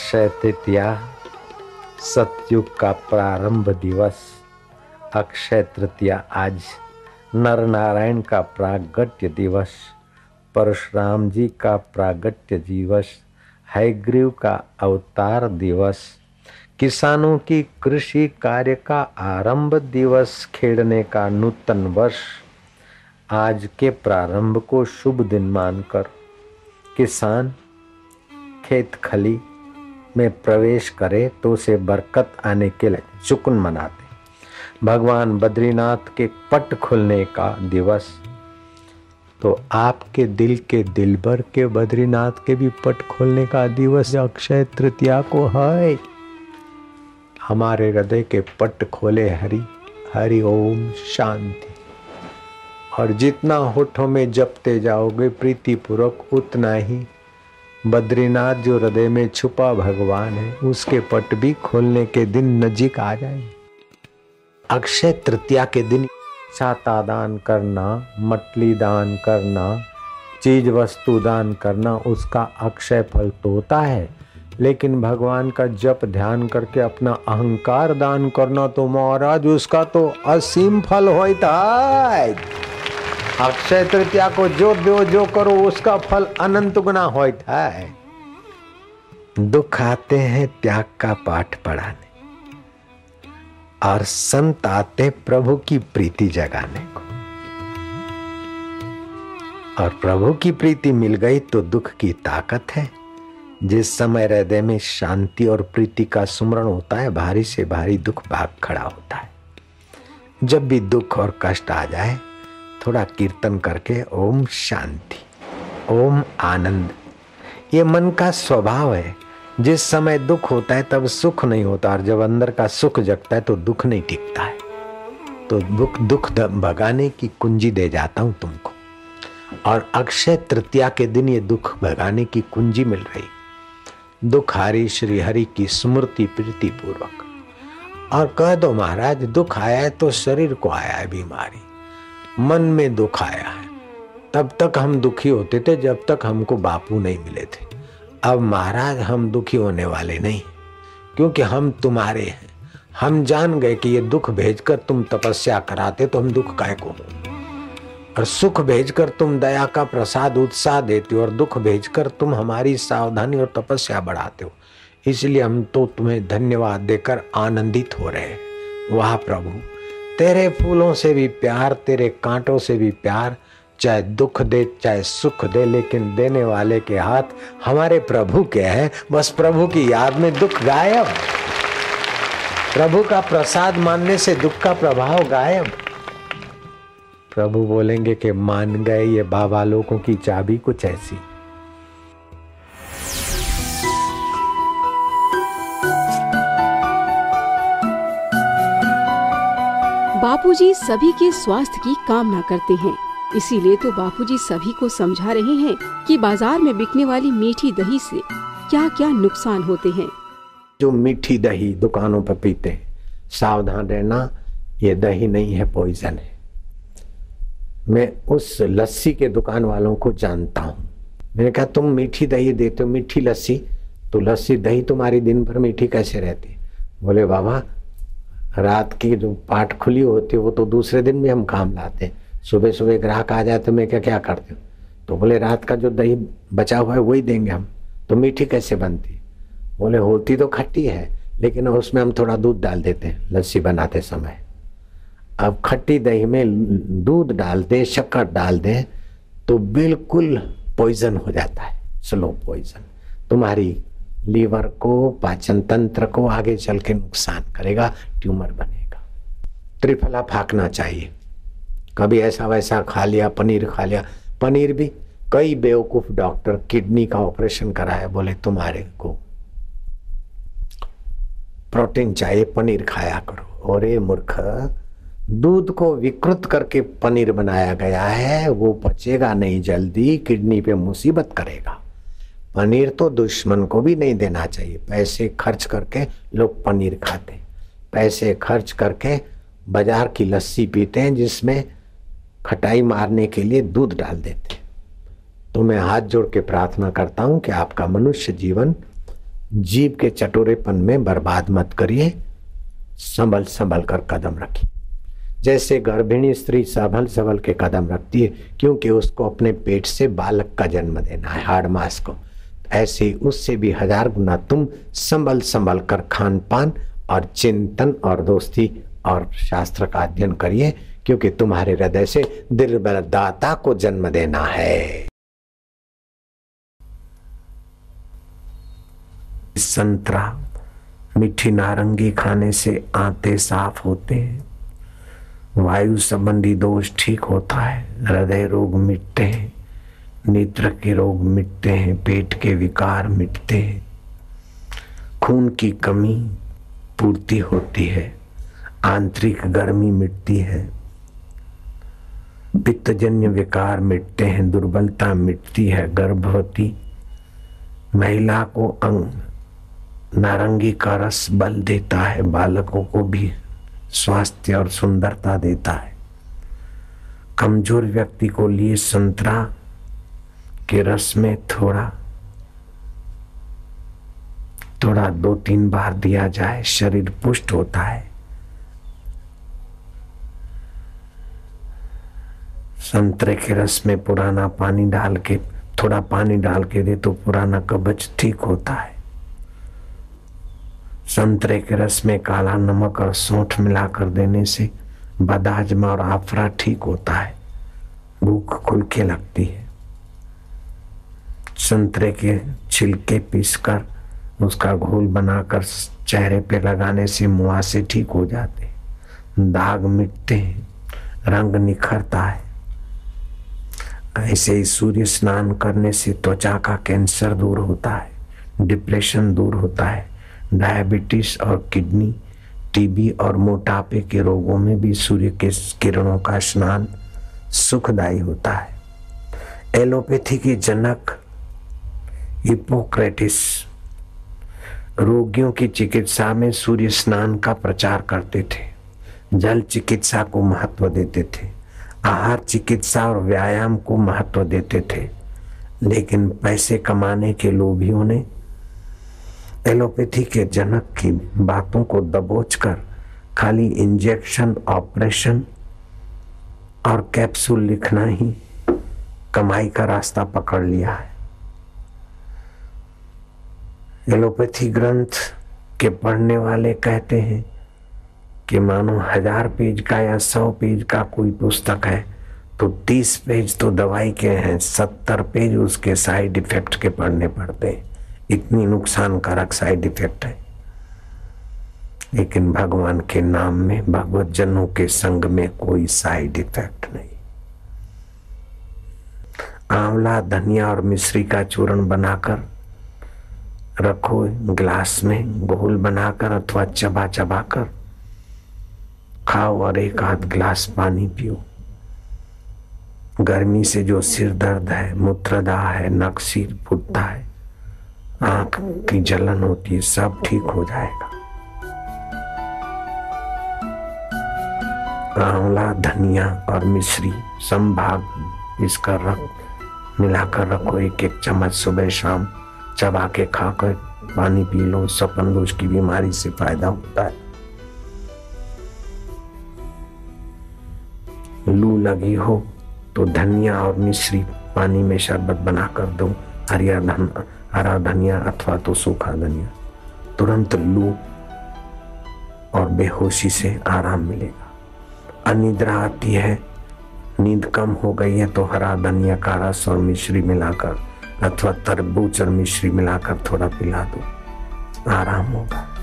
अक्षय तृतीया सतयुग का प्रारंभ दिवस अक्षय तृतीया आज नर नारायण का प्रागट्य दिवस, परशुराम जी का प्रागट्य दिवस, हैग्रीव का अवतार दिवस, किसानों की कृषि कार्य का आरंभ दिवस, खेड़ने का नूतन वर्ष, आज के प्रारंभ को शुभ दिन मानकर, किसान, खेत खली में प्रवेश करे तो उसे बरकत आने के लिए शुक्न मनाते। भगवान बद्रीनाथ के पट खुलने का दिवस। तो आपके दिल के दिलबर के बद्रीनाथ के भी पट खोलने का दिवस अक्षय तृतीया को है हमारे हृदय के पट खोले हरि हरि ओम शांति। और जितना होठों में जपते जाओगे प्रीति पूर्वक उतना ही बद्रीनाथ जो हृदय में छुपा भगवान है, उसके पट भी खोलने के दिन नजीक आ जाए। अक्षय तृतीया के दिन छाता दान करना, मटली दान करना चीज़ वस्तु दान करना, उसका अक्षय फल तो होता है। लेकिन भगवान का जप ध्यान करके अपना अहंकार दान करना तो महाराज, उसका तो असीम फल होता है अक्षय तृतीया को जो दो जो करो, उसका फल अनंत गुना होता है। दुख आते हैं त्याग का पाठ पढ़ाने। और संत आते प्रभु की प्रीति जगाने को। और प्रभु की प्रीति मिल गई तो दुख की ताकत है। जिस समय हृदय में शांति और प्रीति का सुमरण होता है, भारी से भारी दुख भाग खड़ा होता है। जब भी दुख और कष्ट आ जाए थोड़ा कीर्तन करके ओम शांति, ओम आनंद। ये मन का स्वभाव है। जिस समय दुख होता है, तब सुख नहीं होता, और जब अंदर का सुख जगता है तो दुख नहीं टिकता है। तो दुख दुख भगाने की कुंजी दे जाता हूँ तुमको। और अक्षय तृतीया के दिन ये दुख भगाने की कुंजी मिल रही। दुख हारी श्री हरि की स्मृति प्रीति पूर्वक और कह दो महाराज, दुख आया है तो शरीर को आया है बीमारी। मन में दुख आया है। तब तक हम दुखी होते थे जब तक हमको बापू नहीं मिले थे। अब महाराज, हम दुखी होने वाले नहीं, क्योंकि हम तुम्हारे हैं। हम जान गए कि ये दुख भेजकर तुम तपस्या कराते तो हम दुख काय को और सुख भेजकर तुम दया का प्रसाद उत्साह देते हो और दुख भेजकर तुम हमारी सावधानी और तपस्या बढ़ाते हो। इसलिए हम तो तुम्हें धन्यवाद देकर आनंदित हो रहे वाह प्रभु तेरे फूलों से भी प्यार, तेरे कांटों से भी प्यार, चाहे दुख दे, चाहे सुख दे, लेकिन देने वाले के हाथ हमारे प्रभु के हैं। बस प्रभु की याद में दुख गायब। प्रभु का प्रसाद मानने से दुख का प्रभाव गायब। प्रभु बोलेंगे कि मान गए ये बाबा लोगों की चाबी कुछ ऐसी। बापूजी सभी के स्वास्थ्य की कामना करते हैं। इसीलिए तो बापूजी सभी को समझा रहे हैं कि बाज़ार में बिकने वाली मीठी दही से क्या क्या नुकसान होते हैं। जो मीठी दही दुकानों पर पीते हैं, सावधान रहना, ये दही नहीं है पॉइजन है। मैं उस लस्सी के दुकान वालों को जानता हूँ। मैंने कहा, तुम मीठी दही देते हो, मीठी लस्सी? तो लस्सी दही तुम्हारी दिन भर मीठी कैसे रहती? बोले, बाबा रात की जो पाट खुली होती है, वो तो दूसरे दिन भी हम काम लाते हैं। सुबह सुबह ग्राहक आ जाए तो मैं क्या क्या करते हूँ? तो बोले, रात का जो दही बचा हुआ है, वही देंगे हम। तो मीठी कैसे बनती? बोले, होती तो खट्टी है, लेकिन उसमें हम थोड़ा दूध डाल देते हैं, लस्सी बनाते समय। अब खट्टी दही में दूध डाल दें, शक्कर डाल दें तो बिल्कुल पॉइजन हो जाता है स्लो पॉइजन तुम्हारी लीवर को, पाचन तंत्र को आगे चल के नुकसान करेगा, ट्यूमर बनेगा। त्रिफला फाकना चाहिए। कभी ऐसा वैसा खा लिया, पनीर खा लिया। पनीर भी कई बेवकूफ़ डॉक्टर किडनी का ऑपरेशन कराया, बोले तुम्हारे को प्रोटीन चाहिए, पनीर खाया करो। और मूर्ख, दूध को विकृत करके पनीर बनाया गया है, वो पचेगा नहीं जल्दी, किडनी पे मुसीबत करेगा। पनीर तो दुश्मन को भी नहीं देना चाहिए। पैसे खर्च करके लोग पनीर खाते हैं। पैसे खर्च करके बाज़ार की लस्सी पीते हैं, जिसमें खटाई मारने के लिए दूध डाल देते तो मैं हाथ जोड़ के प्रार्थना करता हूँ कि आपका मनुष्य जीवन जीव के चटोरेपन में बर्बाद मत करिए संभल संभल कर कदम रखिए। जैसे गर्भिणी स्त्री संभल संभल के कदम रखती है, क्योंकि उसको अपने पेट से बालक का जन्म देना है, हाड़ मास को। ऐसे उससे भी हज़ार गुना तुम संभल संभल कर खान पान और चिंतन और दोस्ती और शास्त्र का अध्ययन करिए, क्योंकि तुम्हारे हृदय से दिलबल दाता को जन्म देना है। संतरा मीठी नारंगी खाने से आते साफ़ होते हैं। वायु संबंधी दोष ठीक होता है, हृदय रोग मिटते हैं। नेत्र के रोग मिटते हैं, पेट के विकार मिटते हैं। खून की कमी पूर्ति होती है, आंतरिक गर्मी मिटती है। पित्तजन्य विकार मिटते हैं, दुर्बलता मिटती है, गर्भवती महिला को अंग नारंगी का रस बल देता है, बालकों को भी स्वास्थ्य और सुंदरता देता है। कमज़ोर व्यक्ति को लिए संतरा के रस में थोड़ा थोड़ा दो तीन बार दिया जाए, शरीर पुष्ट होता है। संतरे के रस में पुराना पानी डाल के, थोड़ा पानी डाल के दे तो पुराना कब्ज ठीक होता है। संतरे के रस में काला नमक और सौंठ मिलाकर देने से बदाजमा और आफरा ठीक होता है। भूख खुल के लगती है। संतरे के छिलके पीसकर उसका घोल बनाकर चेहरे पे लगाने से मुआसे ठीक हो जाते दाग मिटते हैं, रंग निखरता है। ऐसे ही सूर्य स्नान करने से त्वचा का कैंसर दूर होता है, डिप्रेशन दूर होता है। डायबिटीज़ और किडनी, टीबी और मोटापे के रोगों में भी सूर्य के किरणों का स्नान सुखदायी होता है। एलोपैथी के जनक हिपोक्रेटिस रोगियों की चिकित्सा में सूर्य स्नान का प्रचार करते थे, जल चिकित्सा को महत्व देते थे, आहार चिकित्सा और व्यायाम को महत्व देते थे, लेकिन पैसे कमाने के लोभियों ने एलोपैथी के जनक की बातों को दबोच कर खाली इंजेक्शन, ऑपरेशन और कैप्सूल लिखना ही कमाई का रास्ता पकड़ लिया है। एलोपैथी ग्रंथ के पढ़ने वाले कहते हैं कि मानो हज़ार पेज का या सौ पेज का कोई पुस्तक है तो तीस पेज तो दवाई के हैं, सत्तर पेज उसके साइड इफ़ेक्ट के पढ़ने पड़ते हैं। इतनी नुकसानकारक साइड इफ़ेक्ट है। लेकिन भगवान के नाम में, भगवत जनों के संग में कोई साइड इफ़ेक्ट नहीं। आंवला, धनिया और मिश्री का चूर्ण बनाकर रखो गिलास में घोल बनाकर अथवा चबा चबा कर खाओ और एक आध गिलास पानी पियो। गर्मी से जो सिर दर्द है मूत्रदाह है नक सिर फूटता है, आँख की जलन होती है, सब ठीक हो जाएगा। आंवला धनिया और मिश्री, संभाग, इसका रख मिलाकर रखो एक एक चम्मच सुबह शाम। चबा के खाकर पानी पी लो, सपन दोष की बीमारी से फ़ायदा होता है। लू लगी हो तो धनिया और मिश्री पानी में शरबत बनाकर दो। हरिया धन, हरा धनिया अथवा तो सूखा धनिया। तुरंत लू और बेहोशी से आराम मिलेगा। अनिद्रा आती है, नींद कम हो गई है तो हरा धनिया का रस और मिश्री मिलाकर अथवा तरबूज और मिश्री मिलाकर थोड़ा पिला दो। आराम होगा।